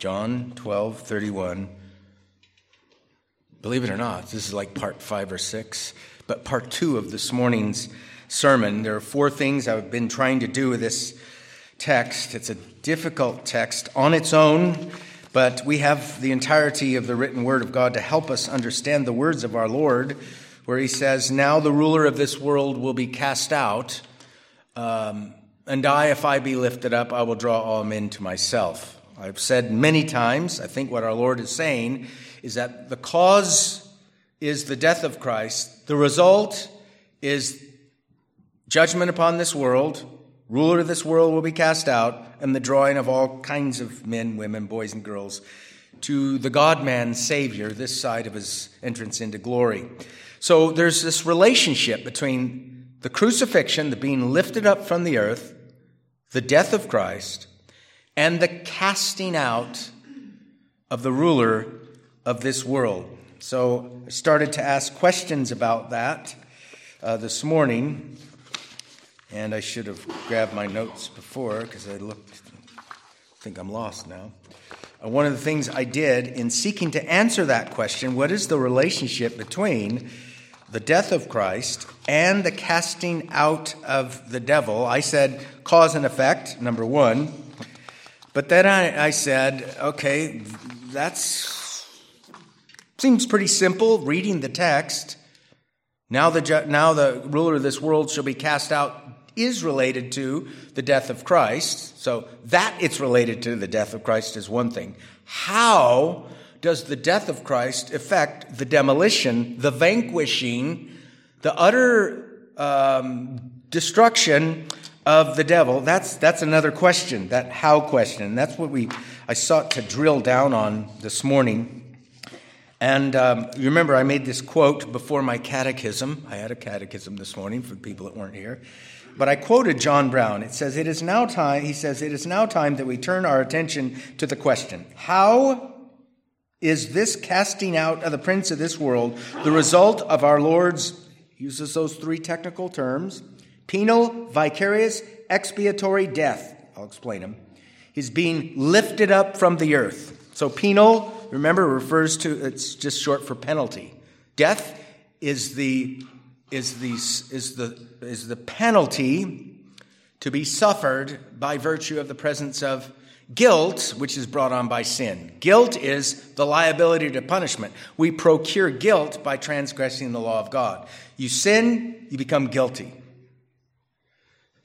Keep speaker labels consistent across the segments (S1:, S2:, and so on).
S1: John 12, 31. Believe it or not, this is like part five or six, but part two of this morning's sermon. There are four things I've been trying to do with this text. It's a difficult text on its own, but we have the entirety of the written word of God to help us understand the words of our Lord, where he says, Now the ruler of this world will be cast out. Um, and I, if I be lifted up, I will draw all men to myself. I've said many times, I think what our Lord is saying is that the cause is the death of Christ, the result is judgment upon this world, ruler of this world will be cast out, and the drawing of all kinds of men, women, boys, and girls to the God man Savior this side of his entrance into glory. So there's this relationship between the crucifixion, the being lifted up from the earth, the death of Christ, and the casting out of the ruler of this world. So I started to ask questions about that uh, this morning, and I should have grabbed my notes before because I looked, I think I'm lost now. Uh, one of the things I did in seeking to answer that question what is the relationship between the death of Christ and the casting out of the devil. I said cause and effect, number one. But then I, I said, okay, that seems pretty simple reading the text. Now the, now the ruler of this world shall be cast out is related to the death of Christ. So that it's related to the death of Christ is one thing. How does the death of Christ affect the demolition, the vanquishing, the utter um, destruction of the devil? That's, that's another question, that how question. That's what we, I sought to drill down on this morning. And um, you remember, I made this quote before my catechism. I had a catechism this morning for people that weren't here. But I quoted John Brown. It says, It is now time, he says, it is now time that we turn our attention to the question How is this casting out of the prince of this world the result of our Lord's, uses those three technical terms, penal, vicarious, expiatory death? I'll explain them. He's being lifted up from the earth. So, penal, remember, refers to, it's just short for penalty. Death is the, is the, is the, is the penalty to be suffered by virtue of the presence of Guilt, which is brought on by sin. Guilt is the liability to punishment. We procure guilt by transgressing the law of God. You sin, you become guilty.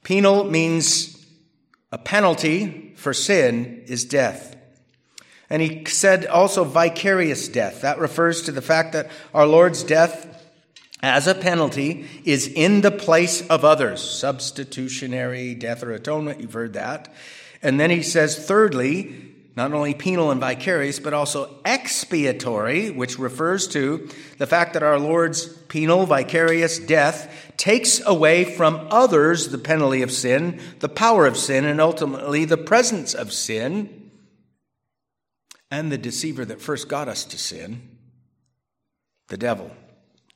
S1: Penal means a penalty for sin is death. And he said also vicarious death. That refers to the fact that our Lord's death as a penalty is in the place of others. Substitutionary death or atonement, you've heard that. And then he says, thirdly, not only penal and vicarious, but also expiatory, which refers to the fact that our Lord's penal, vicarious death takes away from others the penalty of sin, the power of sin, and ultimately the presence of sin, and the deceiver that first got us to sin, the devil.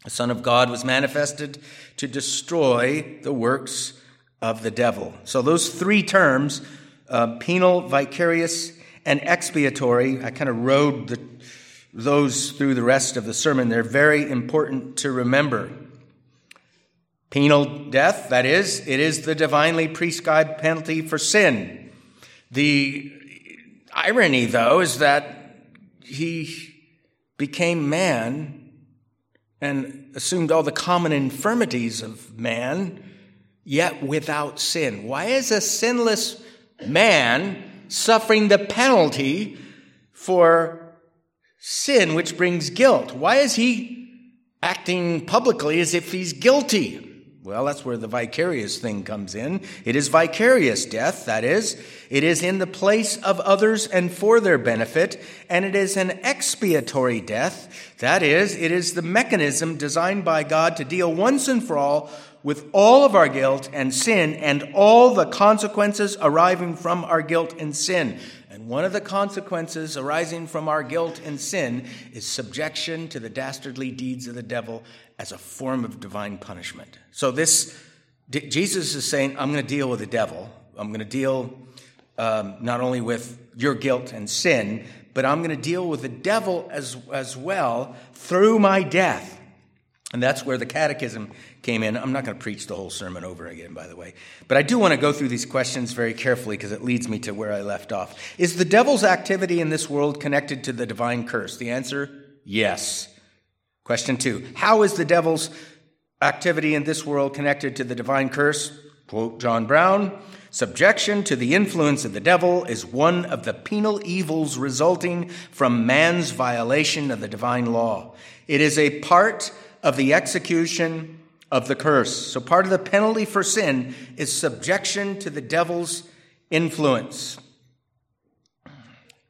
S1: The Son of God was manifested to destroy the works of the devil. So those three terms uh, penal, vicarious, and expiatory. I kind of rode the, those through the rest of the sermon. They're very important to remember. Penal death, that is, it is the divinely prescribed penalty for sin. The irony, though, is that he became man and assumed all the common infirmities of man, yet without sin. Why is a sinless man suffering the penalty for sin which brings guilt. Why is he acting publicly as if he's guilty? Well, that's where the vicarious thing comes in. It is vicarious death, that is. It is in the place of others and for their benefit, and it is an expiatory death. That is, it is the mechanism designed by God to deal once and for all with all of our guilt and sin and all the consequences arising from our guilt and sin. And one of the consequences arising from our guilt and sin is subjection to the dastardly deeds of the devil as a form of divine punishment. So this Jesus is saying, I'm going to deal with the devil. I'm going to deal um, not only with your guilt and sin, but I'm going to deal with the devil as, as well through my death. And that's where the catechism came in. I'm not going to preach the whole sermon over again, by the way. But I do want to go through these questions very carefully because it leads me to where I left off. Is the devil's activity in this world connected to the divine curse? The answer yes. Question two How is the devil's activity in this world connected to the divine curse? Quote John Brown Subjection to the influence of the devil is one of the penal evils resulting from man's violation of the divine law. It is a part of the execution of the curse. So, part of the penalty for sin is subjection to the devil's influence.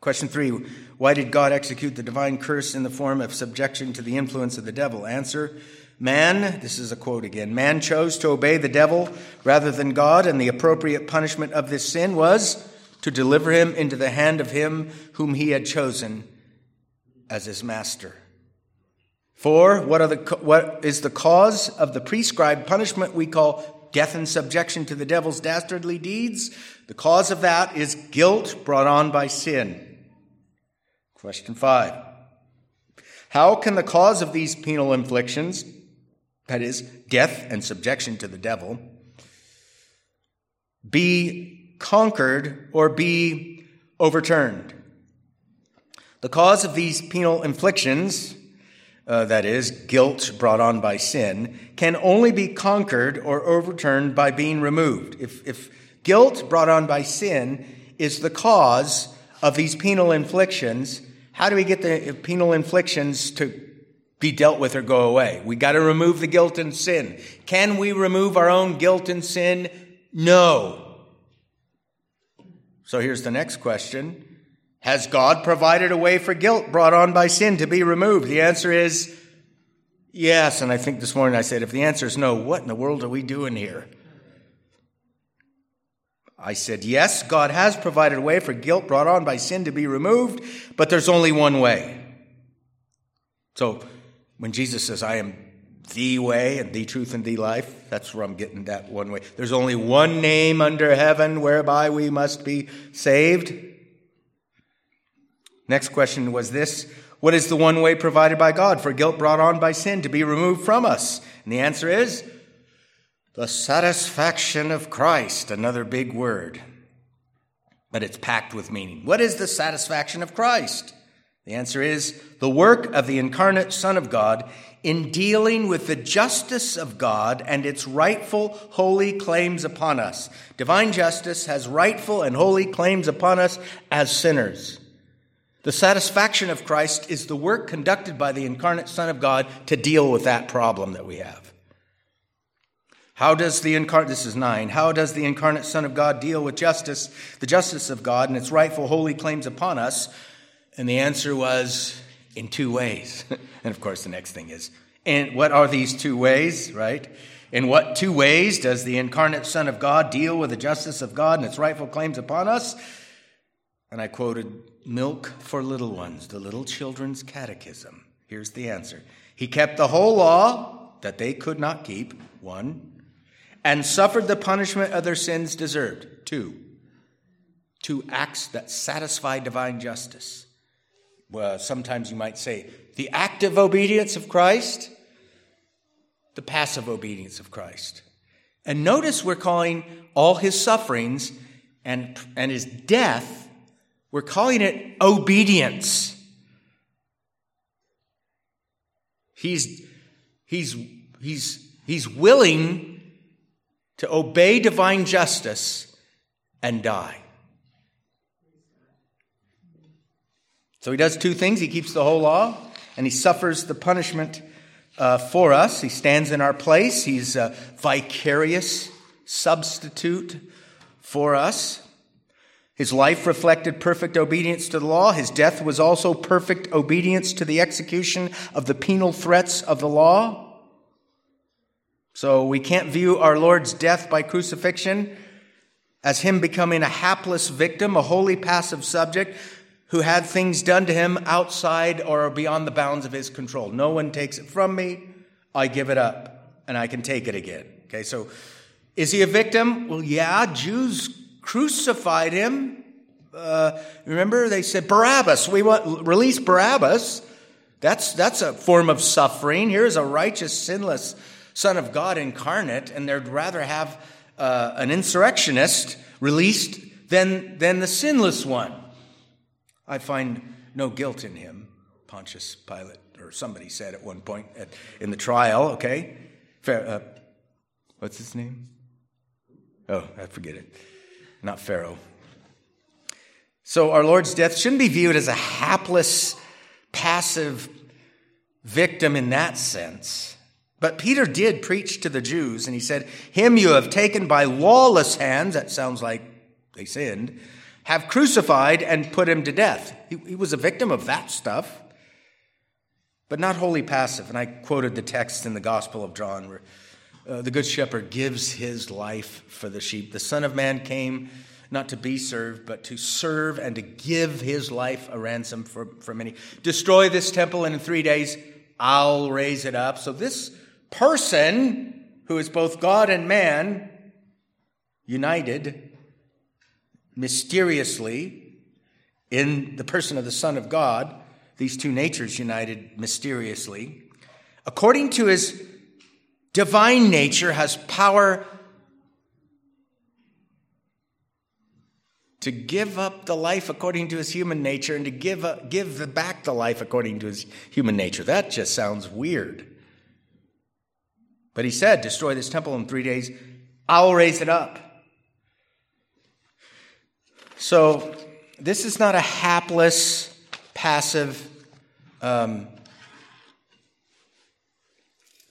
S1: Question three Why did God execute the divine curse in the form of subjection to the influence of the devil? Answer Man, this is a quote again, man chose to obey the devil rather than God, and the appropriate punishment of this sin was to deliver him into the hand of him whom he had chosen as his master. For what, are the, what is the cause of the prescribed punishment we call death and subjection to the devil's dastardly deeds? The cause of that is guilt brought on by sin. Question five. How can the cause of these penal inflictions, that is, death and subjection to the devil, be conquered or be overturned? The cause of these penal inflictions, uh, that is, guilt brought on by sin, can only be conquered or overturned by being removed. If, if guilt brought on by sin is the cause of these penal inflictions, how do we get the penal inflictions to be dealt with or go away? We got to remove the guilt and sin. Can we remove our own guilt and sin? No. So here's the next question. Has God provided a way for guilt brought on by sin to be removed? The answer is yes. And I think this morning I said, if the answer is no, what in the world are we doing here? I said, yes, God has provided a way for guilt brought on by sin to be removed, but there's only one way. So when Jesus says, I am the way and the truth and the life, that's where I'm getting that one way. There's only one name under heaven whereby we must be saved. Next question was this What is the one way provided by God for guilt brought on by sin to be removed from us? And the answer is the satisfaction of Christ, another big word, but it's packed with meaning. What is the satisfaction of Christ? The answer is the work of the incarnate Son of God in dealing with the justice of God and its rightful, holy claims upon us. Divine justice has rightful and holy claims upon us as sinners. The satisfaction of Christ is the work conducted by the incarnate Son of God to deal with that problem that we have. How does the incarnate, this is nine, how does the incarnate Son of God deal with justice, the justice of God, and its rightful holy claims upon us? And the answer was in two ways. and of course, the next thing is, and what are these two ways, right? In what two ways does the incarnate Son of God deal with the justice of God and its rightful claims upon us? And I quoted Milk for Little Ones, the little children's catechism. Here's the answer He kept the whole law that they could not keep, one, and suffered the punishment of their sins deserved, two. Two acts that satisfy divine justice. Well, sometimes you might say the active obedience of Christ, the passive obedience of Christ. And notice we're calling all his sufferings and, and his death we're calling it obedience. He's, he's, he's, he's willing to obey divine justice and die. So he does two things. He keeps the whole law and he suffers the punishment uh, for us. He stands in our place. He's a vicarious substitute for us. His life reflected perfect obedience to the law. His death was also perfect obedience to the execution of the penal threats of the law. So we can't view our Lord's death by crucifixion as him becoming a hapless victim, a wholly passive subject who had things done to him outside or beyond the bounds of his control. No one takes it from me. I give it up and I can take it again. Okay, so is he a victim? Well, yeah, Jews crucified him. Uh, remember, they said, Barabbas, we want, release Barabbas. That's, that's a form of suffering. Here's a righteous, sinless Son of God incarnate, and they'd rather have uh, an insurrectionist released than, than the sinless one. I find no guilt in him, Pontius Pilate, or somebody said at one point at, in the trial, okay? Fair, uh, what's his name? Oh, I forget it. Not Pharaoh. So our Lord's death shouldn't be viewed as a hapless, passive victim in that sense. But Peter did preach to the Jews, and he said, Him you have taken by lawless hands, that sounds like they sinned, have crucified and put him to death. He, he was a victim of that stuff, but not wholly passive. And I quoted the text in the Gospel of John where uh, the Good Shepherd gives his life for the sheep. The Son of Man came not to be served, but to serve and to give his life a ransom for, for many. Destroy this temple, and in three days I'll raise it up. So this person, who is both God and man, united mysteriously in the person of the Son of God, these two natures united mysteriously, according to his divine nature, has power to give up the life according to his human nature and to give, give back the life according to his human nature. That just sounds weird. But he said, Destroy this temple in three days, I'll raise it up. So, this is not a hapless, passive um,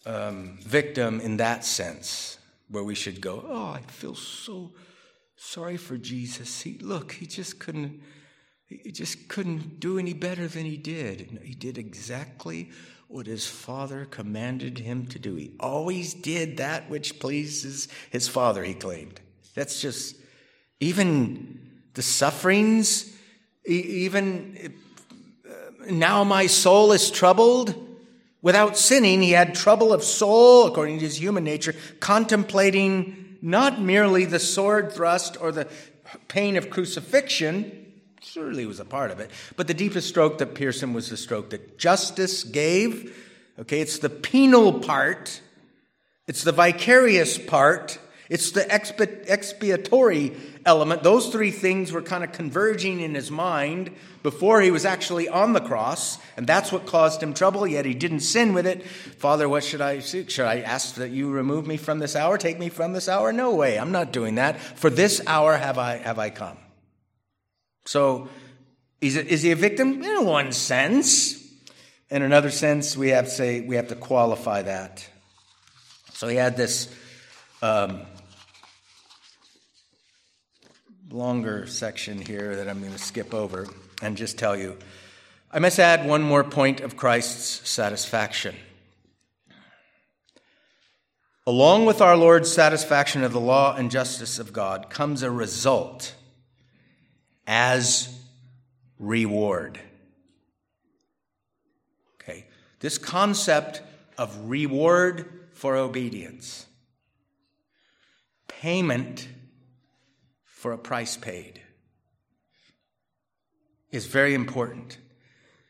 S1: um, victim in that sense, where we should go, Oh, I feel so sorry for Jesus. He, look, he just couldn't. He just couldn't do any better than he did. He did exactly what his father commanded him to do. He always did that which pleases his father, he claimed. That's just, even the sufferings, even uh, now my soul is troubled. Without sinning, he had trouble of soul, according to his human nature, contemplating not merely the sword thrust or the pain of crucifixion, Surely was a part of it. But the deepest stroke that pierced him was the stroke that justice gave. Okay, it's the penal part, it's the vicarious part, it's the expiatory element. Those three things were kind of converging in his mind before he was actually on the cross, and that's what caused him trouble, yet he didn't sin with it. Father, what should I seek? Should I ask that you remove me from this hour, take me from this hour? No way, I'm not doing that. For this hour have I, have I come. So, is, it, is he a victim? In one sense. In another sense, we have to say we have to qualify that. So he had this um, longer section here that I'm going to skip over and just tell you. I must add one more point of Christ's satisfaction. Along with our Lord's satisfaction of the law and justice of God comes a result as reward. Okay, this concept of reward for obedience, payment for a price paid, is very important.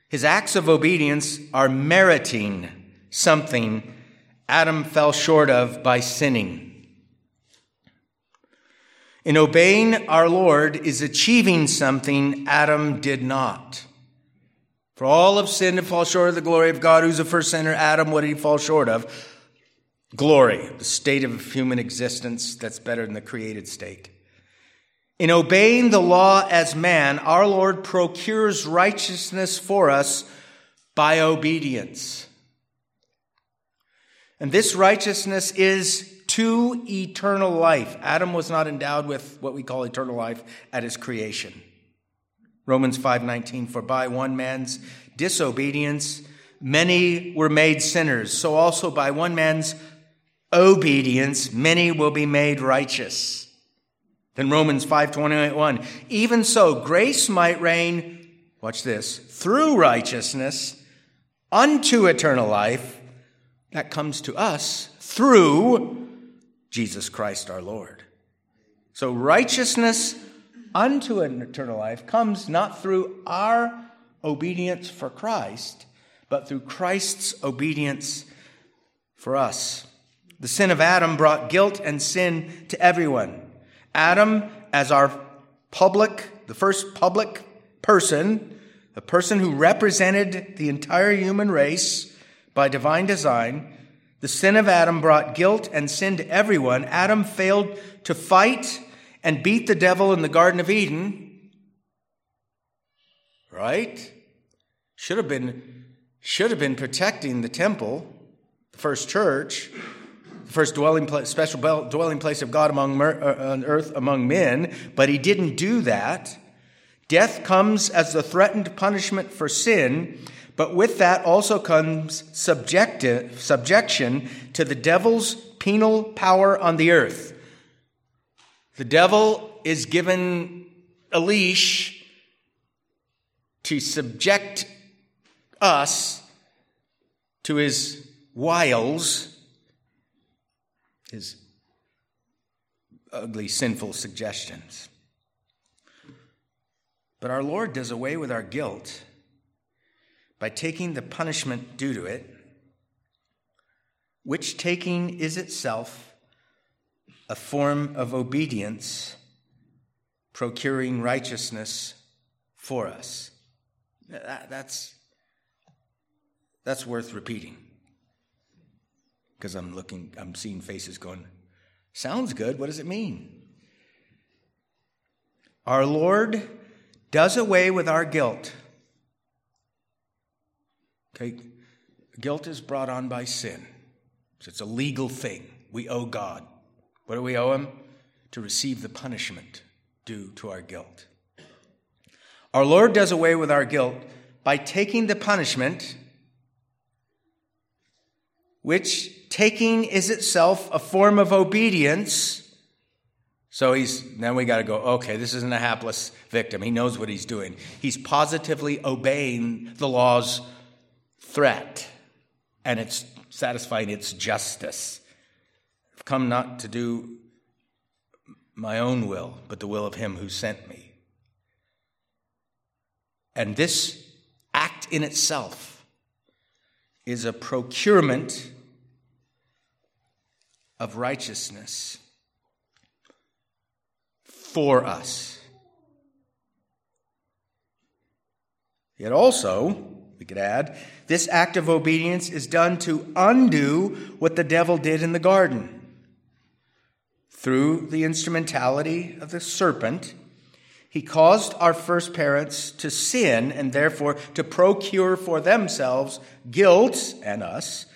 S1: His acts of obedience are meriting something Adam fell short of by sinning. In obeying our Lord is achieving something Adam did not. For all have sinned and fall short of the glory of God. Who's the first sinner? Adam. What did he fall short of? Glory, the state of human existence that's better than the created state. In obeying the law as man, our Lord procures righteousness for us by obedience. And this righteousness is to eternal life. Adam was not endowed with what we call eternal life at his creation. Romans 5:19 for by one man's disobedience many were made sinners so also by one man's obedience many will be made righteous. Then Romans 5:21 even so grace might reign watch this through righteousness unto eternal life that comes to us through Jesus Christ our Lord. So righteousness unto an eternal life comes not through our obedience for Christ, but through Christ's obedience for us. The sin of Adam brought guilt and sin to everyone. Adam, as our public, the first public person, the person who represented the entire human race by divine design, the sin of Adam brought guilt and sin to everyone. Adam failed to fight and beat the devil in the Garden of Eden. Right? Should have been, should have been protecting the temple, the first church, first dwelling place, special dwelling place of God among uh, on earth among men, but he didn't do that. Death comes as the threatened punishment for sin, but with that also comes subjective, subjection to the devil's penal power on the earth. The devil is given a leash to subject us to his wiles, his ugly, sinful suggestions. But our Lord does away with our guilt by taking the punishment due to it, which taking is itself a form of obedience, procuring righteousness for us. That, that's, that's worth repeating. Because I'm looking, I'm seeing faces going, sounds good. What does it mean? Our Lord does away with our guilt. Okay? Guilt is brought on by sin. So it's a legal thing. We owe God. What do we owe Him? To receive the punishment due to our guilt. Our Lord does away with our guilt by taking the punishment, which taking is itself a form of obedience so he's then we got to go, okay, this isn't a hapless victim. He knows what he's doing. He's positively obeying the law's threat, and it's satisfying its justice. I've come not to do my own will, but the will of him who sent me. And this act in itself is a procurement of righteousness for us. Yet also, we could add, this act of obedience is done to undo what the devil did in the garden. Through the instrumentality of the serpent, he caused our first parents to sin and therefore to procure for themselves guilt and us.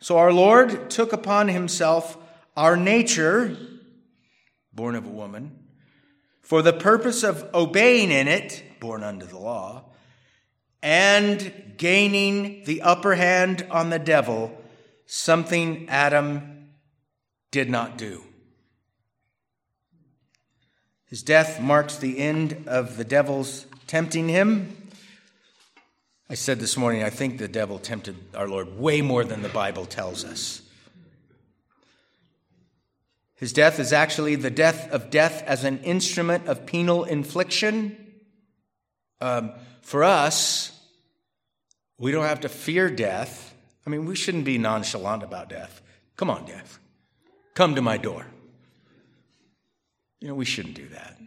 S1: So our Lord took upon himself our nature born of a woman, for the purpose of obeying in it, born under the law, and gaining the upper hand on the devil, something Adam did not do. His death marks the end of the devil's tempting him. I said this morning, I think the devil tempted our Lord way more than the Bible tells us. His death is actually the death of death as an instrument of penal infliction. Um, for us, we don't have to fear death. I mean, we shouldn't be nonchalant about death. Come on, death. Come to my door. You know, we shouldn't do that.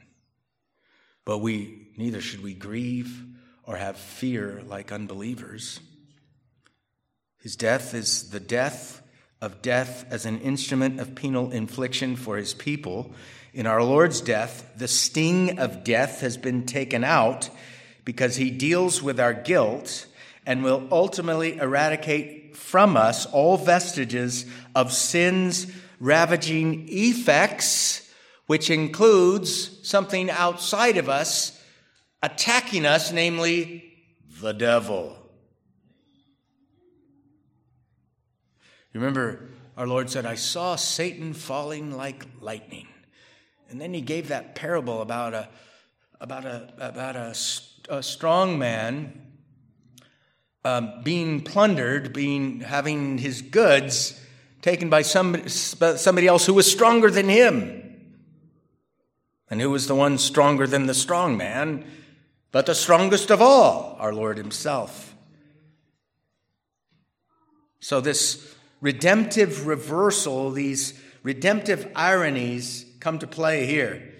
S1: But we neither should we grieve or have fear like unbelievers. His death is the death of death as an instrument of penal infliction for his people. In our Lord's death, the sting of death has been taken out because he deals with our guilt and will ultimately eradicate from us all vestiges of sin's ravaging effects, which includes something outside of us attacking us, namely the devil. You remember our Lord said, I saw Satan falling like lightning. And then he gave that parable about a, about a, about a, a strong man um, being plundered, being, having his goods taken by somebody, somebody else who was stronger than him. And who was the one stronger than the strong man, but the strongest of all, our Lord Himself? So, this redemptive reversal, these redemptive ironies come to play here.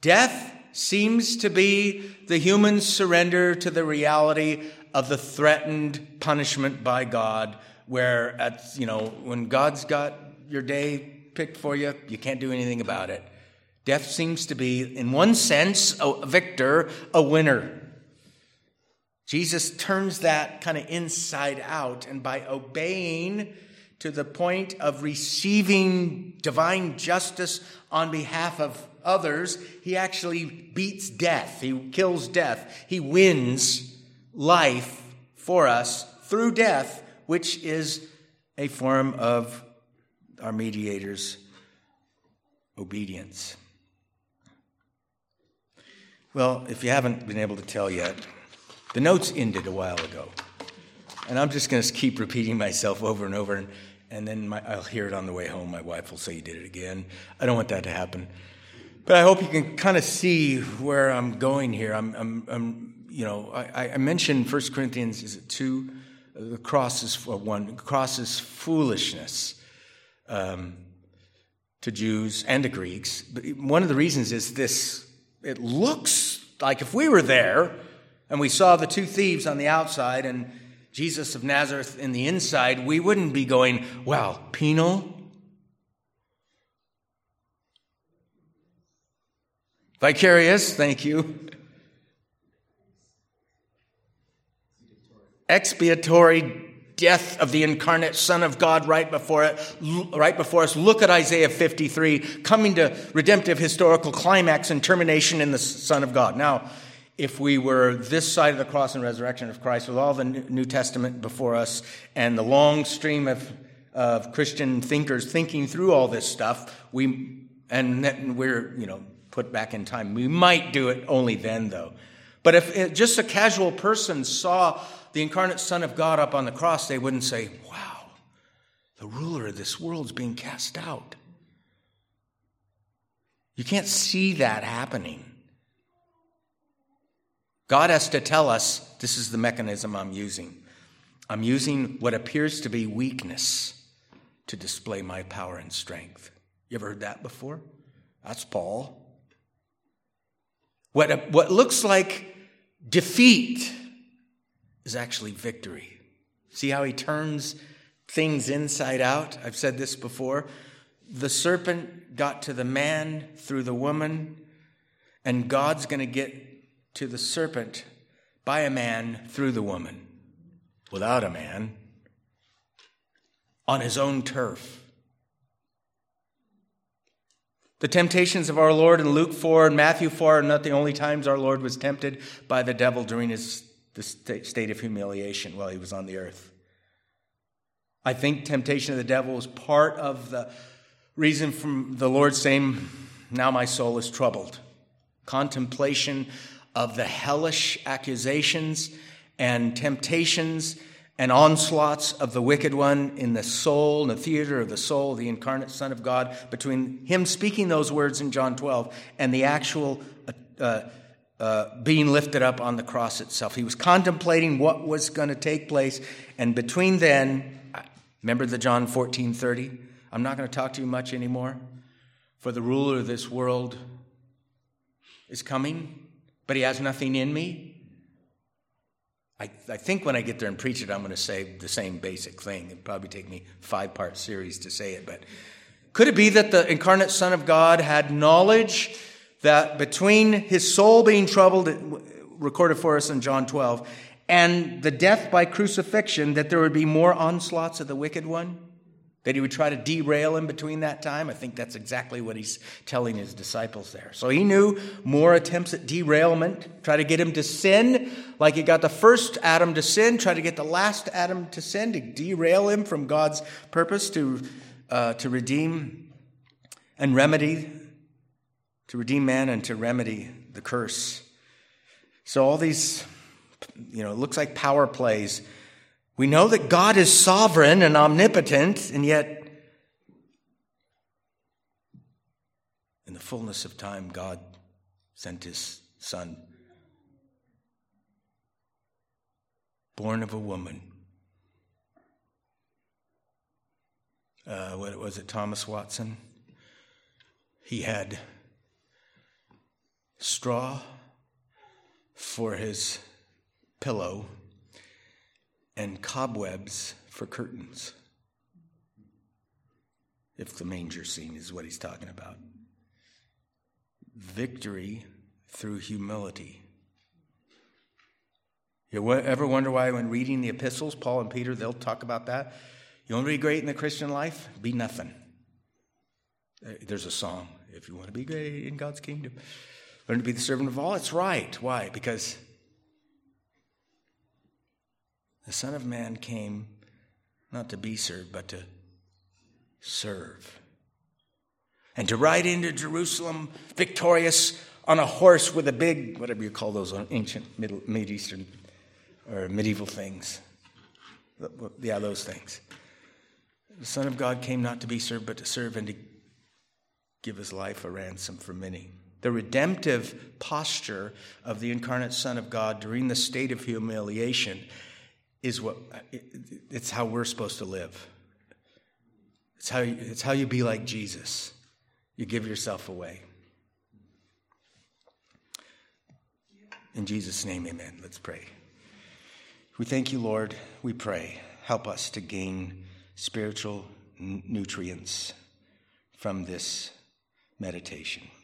S1: Death seems to be the human surrender to the reality of the threatened punishment by God, where at you know when God's got your day picked for you, you can't do anything about it. Death seems to be, in one sense, a victor, a winner. Jesus turns that kind of inside out, and by obeying to the point of receiving divine justice on behalf of others, he actually beats death. He kills death. He wins life for us through death, which is a form of our mediator's obedience. Well, if you haven't been able to tell yet, the notes ended a while ago. And I'm just going to keep repeating myself over and over, and, and then my, I'll hear it on the way home. My wife will say, You did it again. I don't want that to happen. But I hope you can kind of see where I'm going here. I'm, I'm, I'm you know, I, I, mentioned 1 Corinthians, is it 2? The cross is one. The cross is foolishness um, to Jews and to Greeks. But one of the reasons is this it looks like if we were there and we saw the two thieves on the outside and Jesus of Nazareth in the inside, we wouldn't be going, well, penal, Vicarious, thank you. Expiatory death of the incarnate Son of God right before it, right before us. Look at Isaiah 53, coming to redemptive historical climax and termination in the Son of God. Now, if we were this side of the cross and resurrection of Christ with all the New Testament before us and the long stream of, of Christian thinkers thinking through all this stuff, we and we're you know put back in time. We might do it only then, though. But if just a casual person saw the incarnate Son of God up on the cross, they wouldn't say, Wow, the ruler of this world's being cast out. You can't see that happening. God has to tell us this is the mechanism I'm using. I'm using what appears to be weakness to display my power and strength. You ever heard that before? That's Paul. What, what looks like defeat is actually victory. See how he turns things inside out? I've said this before. The serpent got to the man through the woman, and God's going to get to the serpent by a man through the woman, without a man, on his own turf. The temptations of our Lord in Luke 4 and Matthew 4 are not the only times our Lord was tempted by the devil during his state of humiliation while he was on the earth. I think temptation of the devil is part of the reason from the Lord saying, Now my soul is troubled. Contemplation of the hellish accusations and temptations and onslaughts of the wicked one in the soul, in the theater of the soul, the incarnate Son of God, between him speaking those words in John 12 and the actual uh, uh, being lifted up on the cross itself. He was contemplating what was going to take place, and between then, remember the John 14 30? I'm not going to talk to you much anymore, for the ruler of this world is coming, but he has nothing in me. I, I think when I get there and preach it, I'm going to say the same basic thing. It'd probably take me five part series to say it. But could it be that the incarnate Son of God had knowledge that between his soul being troubled, recorded for us in John 12, and the death by crucifixion, that there would be more onslaughts of the wicked one? That he would try to derail him between that time. I think that's exactly what he's telling his disciples there. So he knew more attempts at derailment, try to get him to sin, like he got the first Adam to sin, try to get the last Adam to sin, to derail him from God's purpose to, uh, to redeem and remedy, to redeem man and to remedy the curse. So all these, you know, it looks like power plays we know that God is sovereign and omnipotent, and yet, in the fullness of time, God sent his son, born of a woman. Uh, what was it, Thomas Watson? He had straw for his pillow and cobwebs for curtains. If the manger scene is what he's talking about. Victory through humility. You ever wonder why, when reading the epistles, Paul and Peter, they'll talk about that? You want to be great in the Christian life? Be nothing. There's a song. If you want to be great in God's kingdom, learn to be the servant of all. It's right. Why? Because the Son of Man came not to be served, but to serve. And to ride into Jerusalem victorious on a horse with a big, whatever you call those uh, ancient Middle, Mid-Eastern or medieval things. Yeah, those things. The Son of God came not to be served, but to serve and to give his life a ransom for many. The redemptive posture of the incarnate Son of God during the state of humiliation is what it's how we're supposed to live. It's how you, it's how you be like Jesus. You give yourself away. In Jesus' name, amen. Let's pray. We thank you, Lord. We pray. Help us to gain spiritual n- nutrients from this meditation.